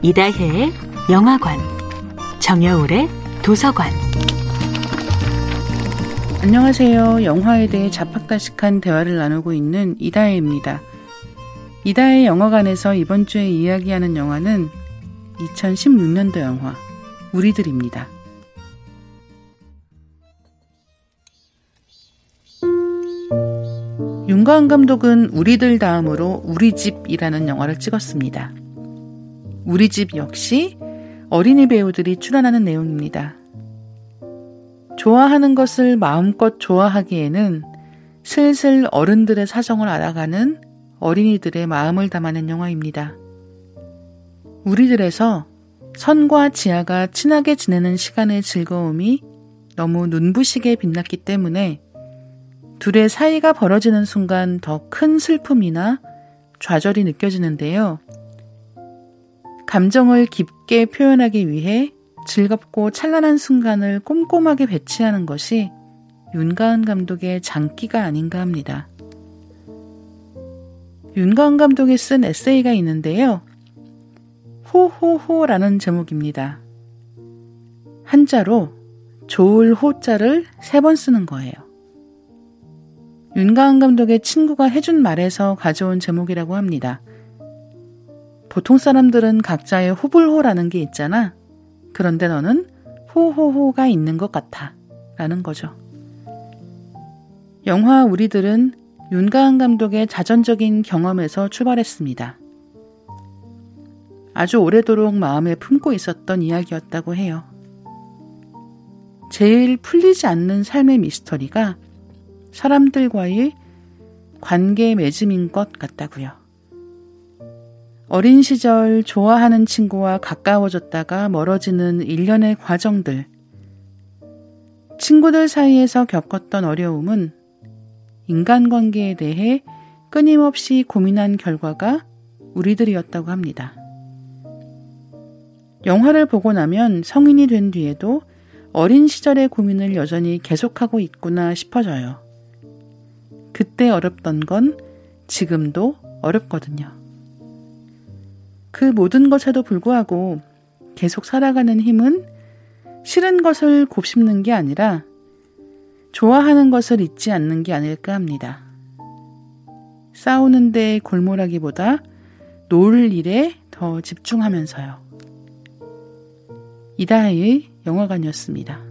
이다혜의 영화관, 정여울의 도서관. 안녕하세요. 영화에 대해 자팍다식한 대화를 나누고 있는 이다혜입니다. 이다혜 영화관에서 이번 주에 이야기하는 영화는 2016년도 영화 우리들입니다. 윤가은 감독은 우리들 다음으로 우리 집이라는 영화를 찍었습니다. 우리 집 역시 어린이 배우들이 출연하는 내용입니다. 좋아하는 것을 마음껏 좋아하기에는 슬슬 어른들의 사정을 알아가는 어린이들의 마음을 담아낸 영화입니다. 우리들에서 선과 지아가 친하게 지내는 시간의 즐거움이 너무 눈부시게 빛났기 때문에 둘의 사이가 벌어지는 순간 더 큰 슬픔이나 좌절이 느껴지는데요. 감정을 깊게 표현하기 위해 즐겁고 찬란한 순간을 꼼꼼하게 배치하는 것이 윤가은 감독의 장기가 아닌가 합니다. 윤가은 감독이 쓴 에세이가 있는데요. 호호호라는 제목입니다. 한자로 좋을 호자를 세 번 쓰는 거예요. 윤가은 감독의 친구가 해준 말에서 가져온 제목이라고 합니다. 보통 사람들은 각자의 호불호라는 게 있잖아. 그런데 너는 호호호가 있는 것 같아. 라는 거죠. 영화 우리들은 윤가은 감독의 자전적인 경험에서 출발했습니다. 아주 오래도록 마음에 품고 있었던 이야기였다고 해요. 제일 풀리지 않는 삶의 미스터리가 사람들과의 관계 맺음인 것 같다고요. 어린 시절 좋아하는 친구와 가까워졌다가 멀어지는 일련의 과정들. 친구들 사이에서 겪었던 어려움은 인간관계에 대해 끊임없이 고민한 결과가 우리들이었다고 합니다. 영화를 보고 나면 성인이 된 뒤에도 어린 시절의 고민을 여전히 계속하고 있구나 싶어져요. 그때 어렵던 건 지금도 어렵거든요. 그 모든 것에도 불구하고 계속 살아가는 힘은 싫은 것을 곱씹는 게 아니라 좋아하는 것을 잊지 않는 게 아닐까 합니다. 싸우는데 골몰하기보다 놀 일에 더 집중하면서요. 이다혜의 영화관이었습니다.